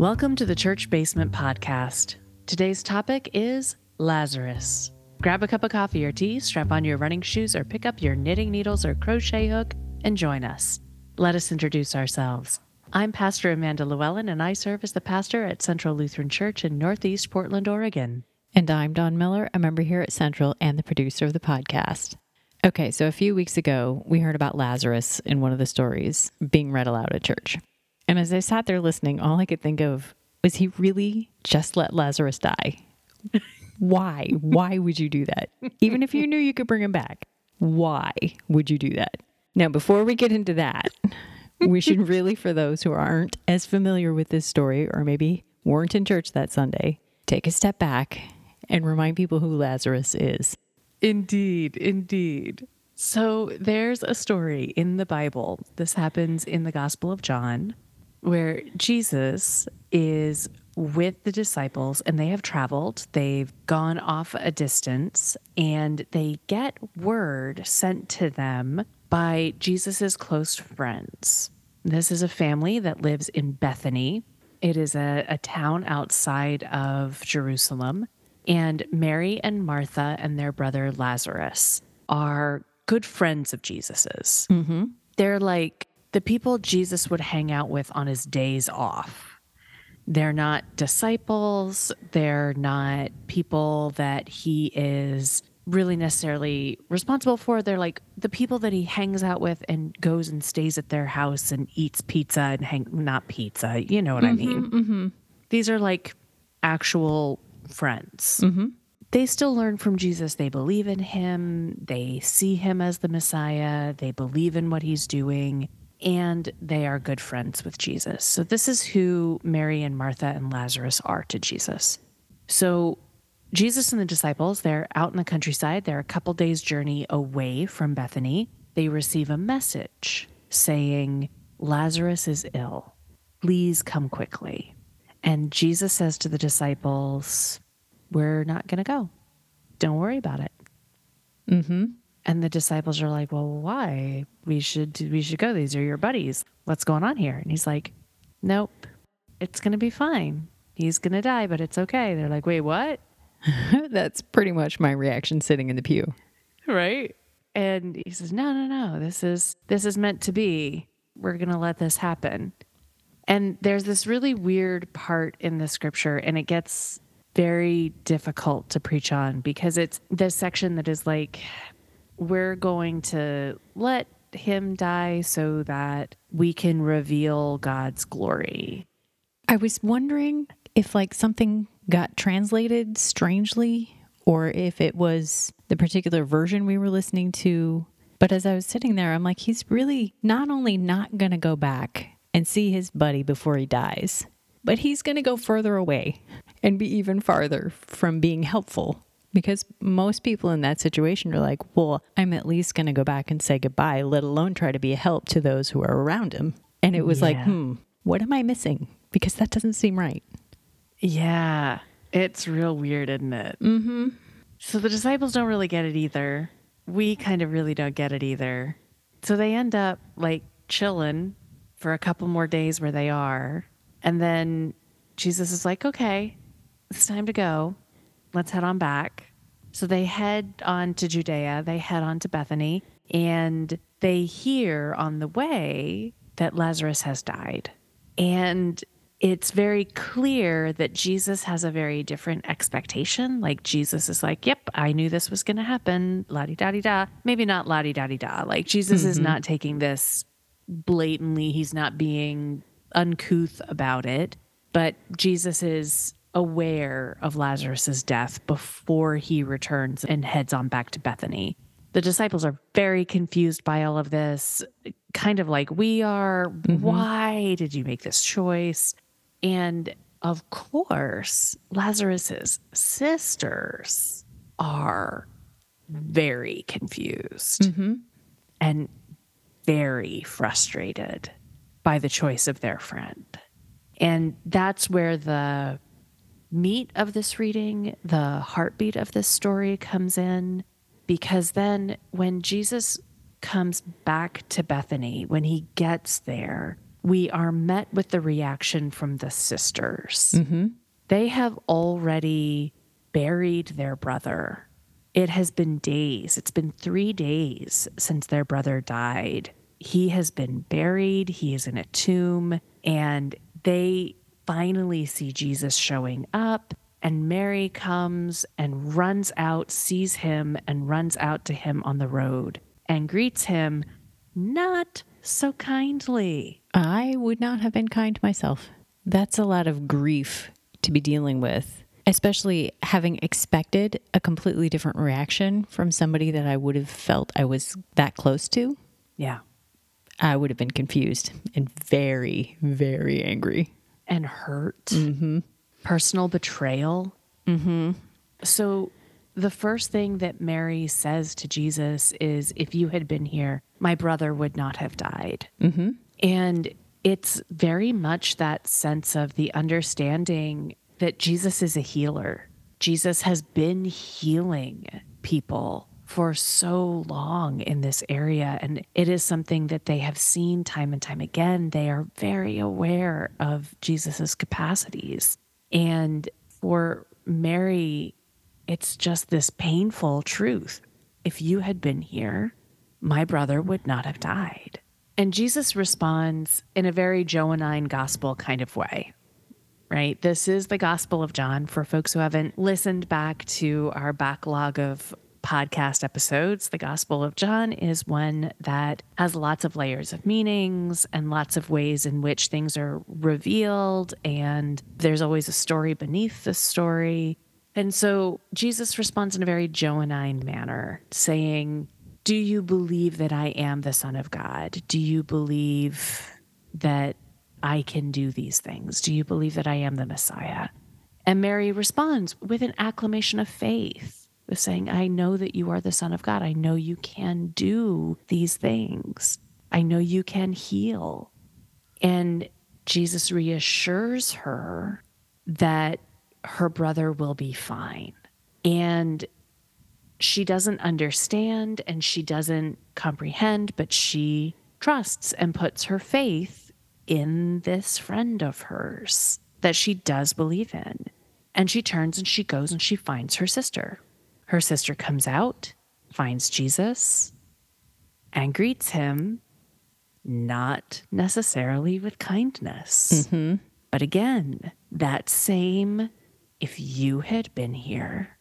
Welcome to the Church Basement Podcast. Today's topic is Lazarus. Grab a cup of coffee or tea, strap on your running shoes, or pick up your knitting needles or crochet hook and join us. Let us introduce ourselves. I'm Pastor Amanda Llewellyn, and I serve as the pastor at Central Lutheran Church in Northeast Portland, Oregon. And I'm Don Miller, a member here at Central and the producer of the podcast. Okay, so a few weeks ago, we heard about Lazarus in one of the stories being read aloud at church. And as I sat there listening, all I could think of was he really just let Lazarus die? Why? Why would you do that? Even if you knew you could bring him back, why would you do that? Now, before we get into that, we should really, for those who aren't as familiar with this story or maybe weren't in church that Sunday, take a step back and remind people who Lazarus is. Indeed, indeed. So there's a story in the Bible. This happens in the Gospel of John where Jesus is with the disciples and they have traveled. They've gone off a distance and they get word sent to them by Jesus's close friends. This is a family that lives in Bethany. It is a, a town outside of Jerusalem. And Mary and Martha and their brother Lazarus are good friends of Jesus's. Mm-hmm. They're like the people Jesus would hang out with on his days off. They're not disciples. They're not people that he is really necessarily responsible for. They're like the people that he hangs out with and goes and stays at their house and eats pizza and hang, not pizza, you know what I mean? Mm-hmm. These are like actual friends. Mm-hmm. They still learn from Jesus. They believe in him. They see him as the Messiah. They believe in what he's doing and they are good friends with Jesus. So, this is who Mary and Martha and Lazarus are to Jesus. So, Jesus and the disciples, they're out in the countryside. They're a couple days' journey away from Bethany. They receive a message saying, Lazarus is ill. Please come quickly. And Jesus says to the disciples, We're not going to go. Don't worry about it. Mm-hmm. And the disciples are like, "Well, why? We should we should go. These are your buddies. What's going on here?" And he's like, "Nope. It's going to be fine. He's going to die, but it's okay." They're like, "Wait, what?" That's pretty much my reaction sitting in the pew. Right? And he says, "No, no, no. This is this is meant to be. We're going to let this happen." And there's this really weird part in the scripture and it gets very difficult to preach on because it's this section that is like we're going to let him die so that we can reveal God's glory. I was wondering if like something got translated strangely or if it was the particular version we were listening to. But as I was sitting there, I'm like, he's really not only not going to go back and see his buddy before he dies, but he's going to go further away and be even farther from being helpful because most people in that situation are like, well, I'm at least going to go back and say goodbye, let alone try to be a help to those who are around him. And it was like, hmm, what am I missing? Because that doesn't seem right. Yeah, it's real weird, isn't it? Mm-hmm. So the disciples don't really get it either. We kind of really don't get it either. So they end up like chilling for a couple more days where they are. And then Jesus is like, okay, it's time to go. Let's head on back. So they head on to Judea, they head on to Bethany, and they hear on the way that Lazarus has died. And it's very clear that Jesus has a very different expectation. Like Jesus is like, "Yep, I knew this was going to happen." La di da di da. Maybe not la di da di da. Like Jesus is mm-hmm. not taking this blatantly. He's not being uncouth about it. But Jesus is aware of Lazarus's death before he returns and heads on back to Bethany. The disciples are very confused by all of this, kind of like we are. Why did you make this choice? And of course, Lazarus's sisters are very confused Mm-hmm. and very frustrated by the choice of their friend. And that's where the meat of this reading, the heartbeat of this story comes in, because then when Jesus comes back to Bethany, when he gets there, we are met with the reaction from the sisters. Mm-hmm. They have already buried their brother. It has been days. It's been three days since their brother died. He has been buried, he is in a tomb, and they finally see Jesus showing up. And Mary comes and runs out, sees him, and runs out to him on the road and greets him not so kindly. I would not have been kind myself. That's a lot of grief to be dealing with, especially having expected a completely different reaction from somebody that I would have felt I was that close to. Yeah. I would have been confused and very, very angry. And hurt. Mm-hmm. Personal betrayal. Mm-hmm. So the first thing that Mary says to Jesus is, If you had been here, my brother would not have died. Mm-hmm. And it's very much that sense of the understanding that Jesus is a healer. Jesus has been healing people for so long in this area. And it is something that they have seen time and time again. They are very aware of Jesus's capacities. And for Mary, it's just this painful truth. If you had been here, my brother would not have died. And Jesus responds in a very Johannine gospel kind of way, right? This is the Gospel of John for folks who haven't listened back to our backlog of podcast episodes. The Gospel of John is one that has lots of layers of meanings and lots of ways in which things are revealed, and there's always a story beneath the story. And so Jesus responds in a very Johannine manner, saying, Do you believe that I am the Son of God? Do you believe that I can do these things? Do you believe that I am the Messiah? And Mary responds with an acclamation of faith, with saying, I know that you are the Son of God. I know you can do these things. I know you can heal. And Jesus reassures her that her brother will be fine. And she doesn't understand and she doesn't comprehend, but she trusts and puts her faith in this friend of hers that she does believe in. And she turns and she goes and she finds her sister. Her sister comes out, finds Jesus, and greets him, not necessarily with kindness. Mm-hmm. But again, that same, if you had been here,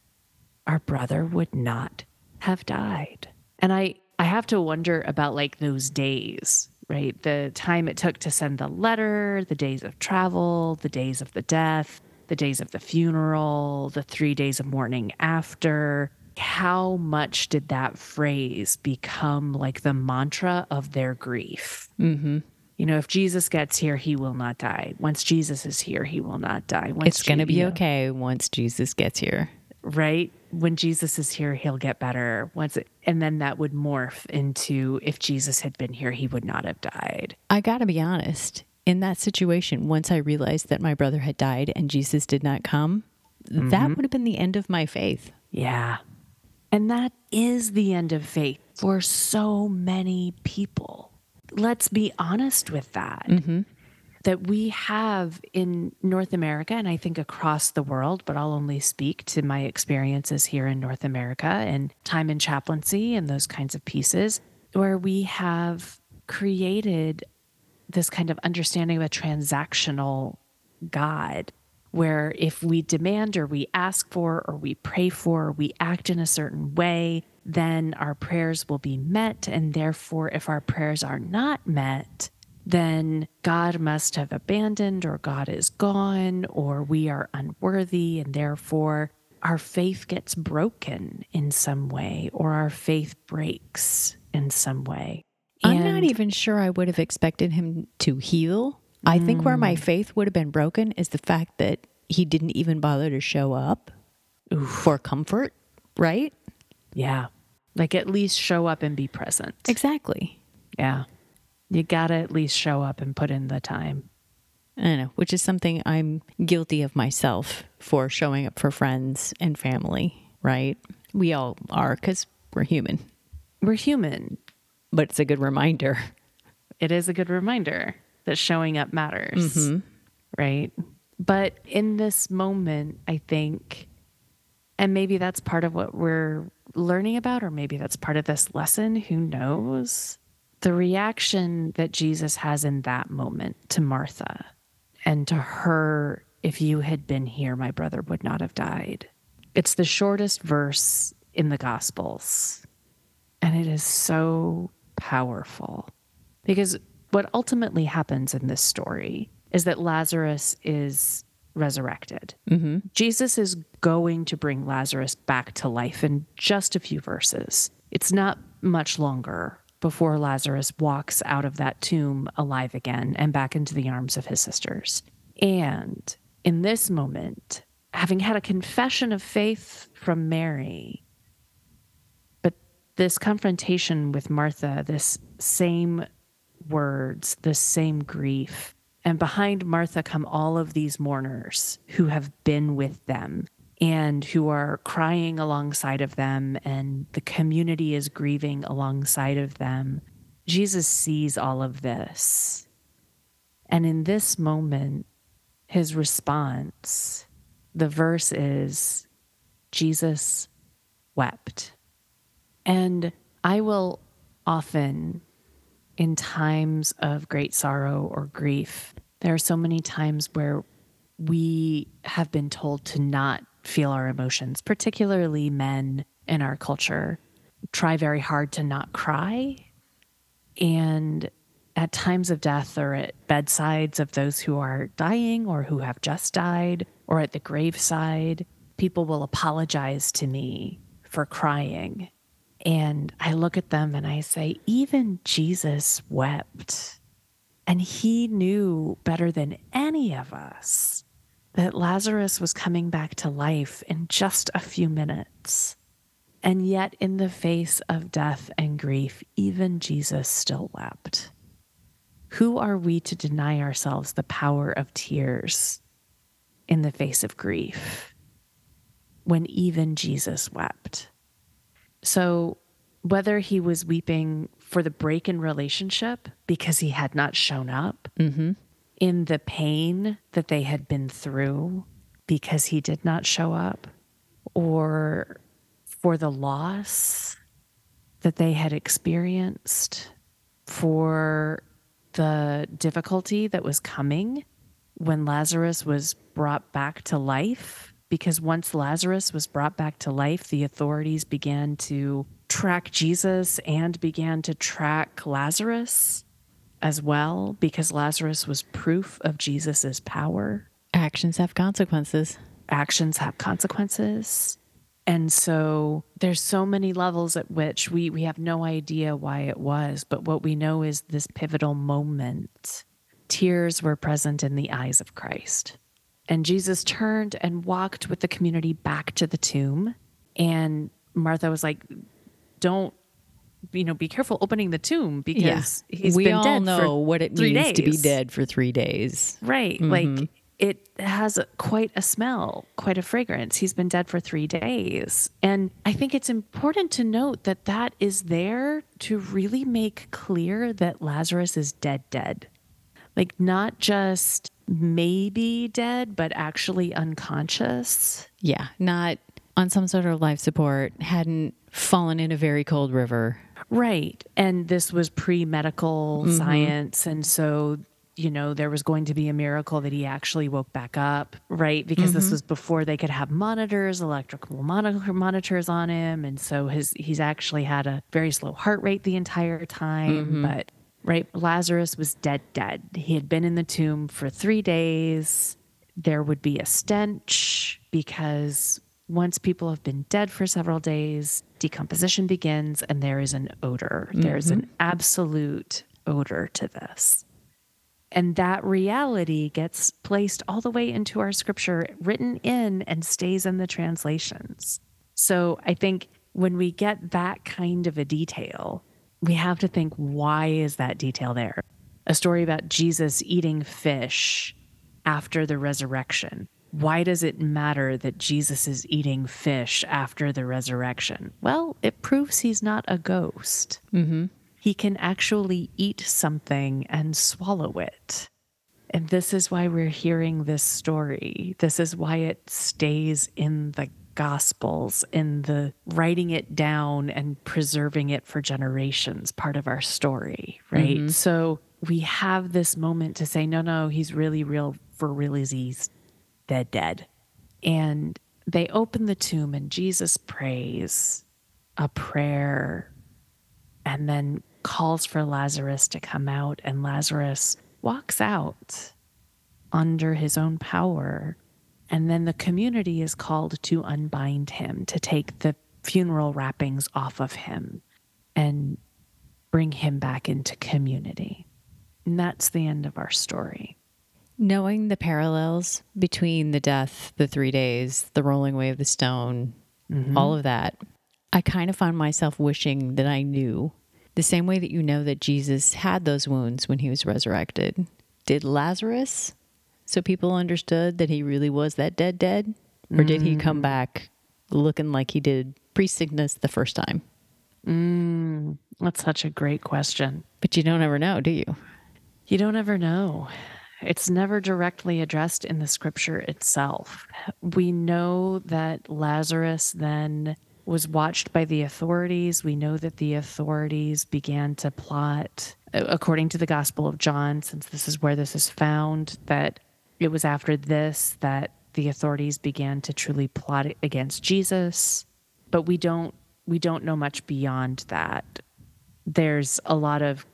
our brother would not have died. And I, I have to wonder about like those days, right? The time it took to send the letter, the days of travel, the days of the death, the days of the funeral, the three days of mourning after. How much did that phrase become like the mantra of their grief? Mm-hmm. You know, if Jesus gets here, he will not die. Once Jesus is here, he will not die. Once It's going to be okay once Jesus gets here. right? When Jesus is here, he'll get better. Once it, and then that would morph into if Jesus had been here, he would not have died. I got to be honest. In that situation, once I realized that my brother had died and Jesus did not come, that mm-hmm. would have been the end of my faith. Yeah. And that is the end of faith for so many people. Let's be honest with that. Mm-hmm. That we have in North America, and I think across the world, but I'll only speak to my experiences here in North America and time in chaplaincy and those kinds of pieces, where we have created this kind of understanding of a transactional God, where if we demand or we ask for or we pray for or we act in a certain way, then our prayers will be met. And therefore, if our prayers are not met, then God must have abandoned or God is gone or we are unworthy. And therefore, our faith gets broken in some way or our faith breaks in some way. I'm not even sure I would have expected him to heal. I think where my mm. faith would have been broken is the fact that he didn't even bother to show up for comfort, right? Yeah. Like at least show up and be present. Exactly. Yeah. You got to at least show up and put in the time. I don't know, which is something I'm guilty of myself for showing up for friends and family, right? We all are because we're human, We're human. But it's a good reminder. It is a good reminder that showing up matters. Mm-hmm. Right. But in this moment, I think, and maybe that's part of what we're learning about, or maybe that's part of this lesson, who knows? The reaction that Jesus has in that moment to Martha and to her, if you had been here, my brother would not have died. It's the shortest verse in the Gospels. And it is so powerful because what ultimately happens in this story is that Lazarus is resurrected. Mm-hmm. Jesus is going to bring Lazarus back to life in just a few verses. It's not much longer before Lazarus walks out of that tomb alive again and back into the arms of his sisters. And in this moment, having had a confession of faith from Mary, this confrontation with Martha, this same words, this same grief, and behind Martha come all of these mourners who have been with them and who are crying alongside of them, and the community is grieving alongside of them. Jesus sees all of this. And in this moment, his response, the verse is Jesus wept. And I will often in times of great sorrow or grief, there are so many times where we have been told to not feel our emotions, particularly men in our culture, try very hard to not cry. And at times of death or at bedsides of those who are dying or who have just died or at the graveside, people will apologize to me for crying. And I look at them and I say, even Jesus wept. And he knew better than any of us that Lazarus was coming back to life in just a few minutes. And yet, in the face of death and grief, even Jesus still wept. Who are we to deny ourselves the power of tears in the face of grief when even Jesus wept? So, whether he was weeping for the break in relationship because he had not shown up, mm-hmm. in the pain that they had been through because he did not show up, or for the loss that they had experienced, for the difficulty that was coming when Lazarus was brought back to life. Because once Lazarus was brought back to life, the authorities began to track Jesus and began to track Lazarus as well, because Lazarus was proof of Jesus's power Actions have consequences. actions have consequences. And so there's so many levels at which we, we have no idea why it was, but what we know is this pivotal moment. Tears were present in the eyes of Christ. And Jesus turned and walked with the community back to the tomb. And Martha was like, Don't, you know, be careful opening the tomb because he's we been all dead know for what it means to be days." dead for three days. Right. Mm-hmm. Like it has a, quite a smell, quite a fragrance. He's been dead for three days. And I think it's important to note that that is there to really make clear that Lazarus is dead, dead. Like not just maybe dead, but actually unconscious. Yeah, not on some sort of life support, hadn't fallen in a very cold river. Right. And this was pre medical mm-hmm. science. And so, you know, there was going to be a miracle that he actually woke back up, right? Because this mm-hmm. was before they could have monitors, electrical monitor, monitors on him. And so his he's actually had a very slow heart rate the entire time. Mm-hmm. But right, Lazarus was dead, dead. He had been in the tomb for three days. There would be a stench because once people have been dead for several days, decomposition begins and there is an odor. There's an mm-hmm. absolute odor to this. And that reality gets placed all the way into our scripture, written in and stays in the translations. So I think when we get that kind of a detail, we have to think why is that detail there? A story about Jesus eating fish after the resurrection. Why does it matter that Jesus is eating fish after the resurrection? Well, it proves he's not a ghost. Mm-hmm. he can actually eat something and swallow it. And this is why we're hearing this story. This is why it stays in the Gospels, in the writing it down and preserving it for generations, part of our story, right? Mm-hmm. So we have this moment to say, no, no, he's really real for real. He's dead, dead. And they open the tomb and Jesus prays a prayer and then calls for Lazarus to come out, and Lazarus walks out under his own power. And then the community is called to unbind him, to take the funeral wrappings off of him and bring him back into community. And that's the end of our story. Knowing the parallels between the death, the three days, the rolling away of the stone, mm-hmm. all of that, I kind of found myself wishing that I knew the same way that you know that Jesus had those wounds when he was resurrected. Did Lazarus? So people understood that he really was that dead, dead? Or did he come mm. back looking like he did pre sickness the first time? Mm, that's such a great question. But you don't ever know, do you? You don't ever know. It's never directly addressed in the scripture itself. We know that Lazarus then was watched by the authorities. We know that the authorities began to plot, according to the Gospel of John, since this is where this is found, that it was after this that the authorities began to truly plot against Jesus. But we don't we don't know much beyond that. There's a lot of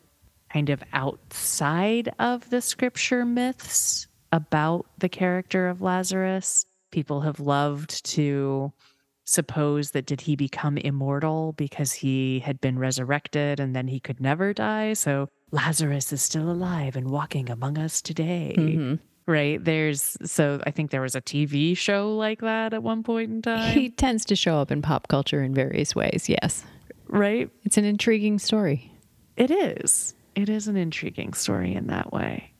kind of outside of the scripture myths about the character of Lazarus. People have loved to suppose that did he become immortal because he had been resurrected and then he could never die? So Lazarus is still alive and walking among us today. Mm-hmm. Right. There's so I think there was a TV show like that at one point in time. He tends to show up in pop culture in various ways. Yes. Right. It's an intriguing story. It is. It is an intriguing story in that way.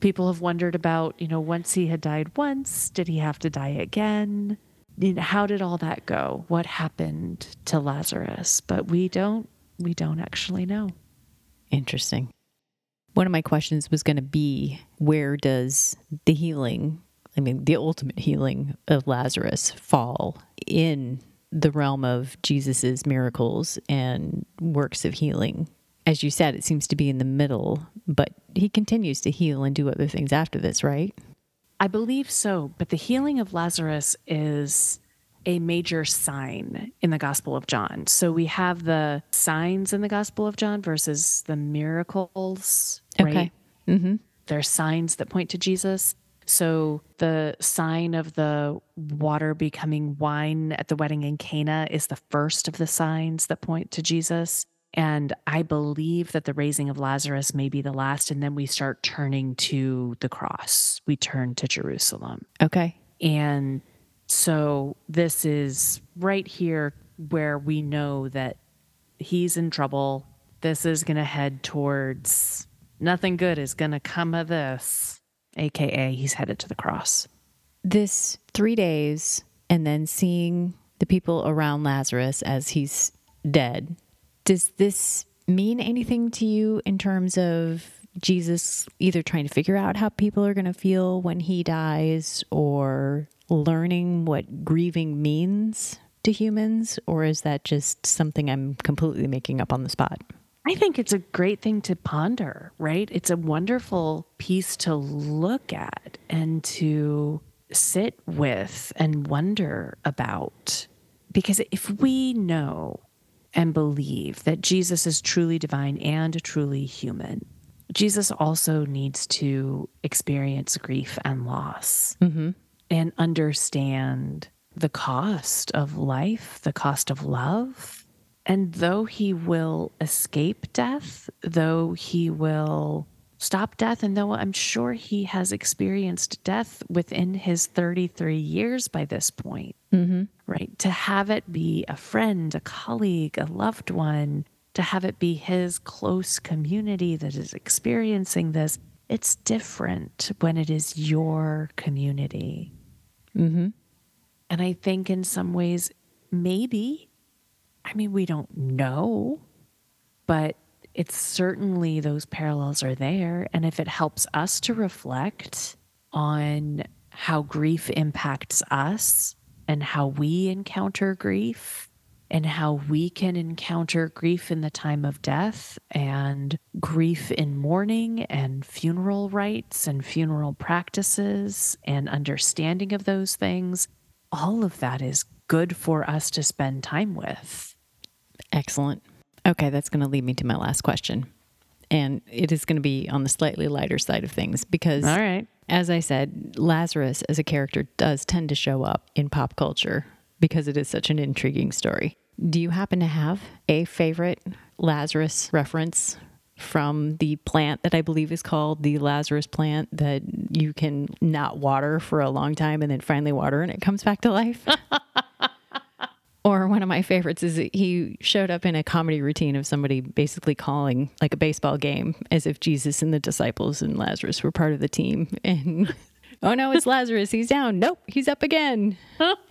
People have wondered about, you know, once he had died once, did he have to die again? how did all that go? What happened to Lazarus? But we don't we don't actually know. Interesting. One of my questions was going to be where does the healing, I mean, the ultimate healing of Lazarus fall in the realm of Jesus's miracles and works of healing? As you said, it seems to be in the middle, but he continues to heal and do other things after this, right? I believe so, but the healing of Lazarus is a major sign in the Gospel of John. So we have the signs in the Gospel of John versus the miracles. Right? Okay. Mm-hmm. There are signs that point to Jesus. So the sign of the water becoming wine at the wedding in Cana is the first of the signs that point to Jesus. And I believe that the raising of Lazarus may be the last. And then we start turning to the cross. We turn to Jerusalem. Okay. And so this is right here where we know that he's in trouble. This is going to head towards nothing good is going to come of this, AKA, he's headed to the cross. This three days and then seeing the people around Lazarus as he's dead does this mean anything to you in terms of Jesus either trying to figure out how people are going to feel when he dies or learning what grieving means to humans? Or is that just something I'm completely making up on the spot? I think it's a great thing to ponder, right? It's a wonderful piece to look at and to sit with and wonder about. Because if we know and believe that Jesus is truly divine and truly human, Jesus also needs to experience grief and loss mm-hmm. And understand the cost of life, the cost of love. And though he will escape death, though he will stop death, and though I'm sure he has experienced death within his 33 years by this point, mm-hmm right? To have it be a friend, a colleague, a loved one, to have it be his close community that is experiencing this, it's different when it is your community. Mm-hmm. And I think in some ways, maybe, I mean, we don't know, but it's certainly those parallels are there. And if it helps us to reflect on how grief impacts us and how we encounter grief and how we can encounter grief in the time of death and grief in mourning and funeral rites and funeral practices and understanding of those things, all of that is good for us to spend time with. Excellent. Okay, that's going to lead me to my last question. And it is going to be on the slightly lighter side of things because, All right. as I said, Lazarus as a character does tend to show up in pop culture because it is such an intriguing story. Do you happen to have a favorite Lazarus reference from the plant that I believe is called the Lazarus plant that you can not water for a long time and then finally water and it comes back to life? Or one of my favorites is he showed up in a comedy routine of somebody basically calling like a baseball game as if Jesus and the disciples and Lazarus were part of the team. And oh no, it's Lazarus. He's down. Nope, he's up again.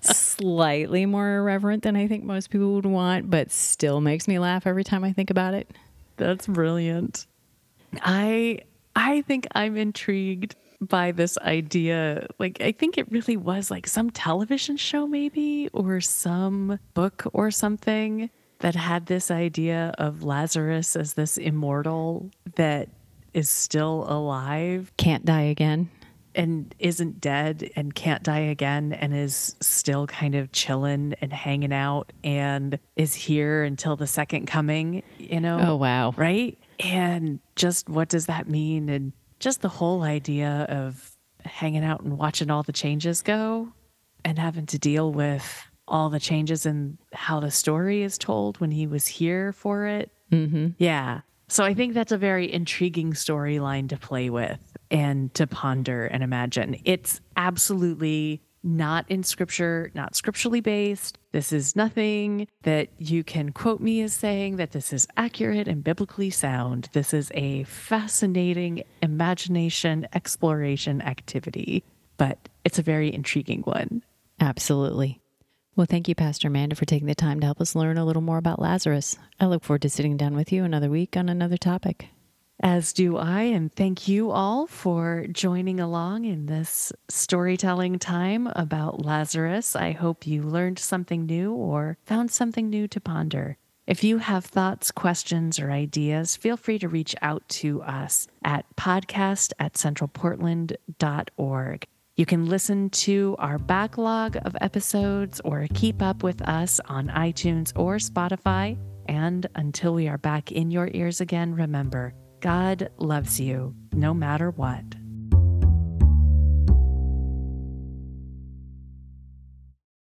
Slightly more irreverent than I think most people would want, but still makes me laugh every time I think about it. That's brilliant. I I think I'm intrigued by this idea. Like I think it really was like some television show maybe or some book or something that had this idea of Lazarus as this immortal that is still alive Can't die again. And isn't dead and can't die again and is still kind of chilling and hanging out and is here until the second coming, you know? Oh, wow. Right? And just what does that mean? And just the whole idea of hanging out and watching all the changes go and having to deal with all the changes in how the story is told when he was here for it. Mm-hmm. Yeah. So I think that's a very intriguing storyline to play with and to ponder and imagine. It's absolutely not in scripture, not scripturally based. This is nothing that you can quote me as saying that this is accurate and biblically sound. This is a fascinating imagination exploration activity, but it's a very intriguing one. Absolutely. Well, thank you, Pastor Amanda, for taking the time to help us learn a little more about Lazarus. I look forward to sitting down with you another week on another topic. As do I, and thank you all for joining along in this storytelling time about Lazarus. I hope you learned something new or found something new to ponder. If you have thoughts, questions, or ideas, feel free to reach out to us at podcast at centralportland.org. You can listen to our backlog of episodes or keep up with us on iTunes or Spotify. And until we are back in your ears again, remember, God loves you no matter what.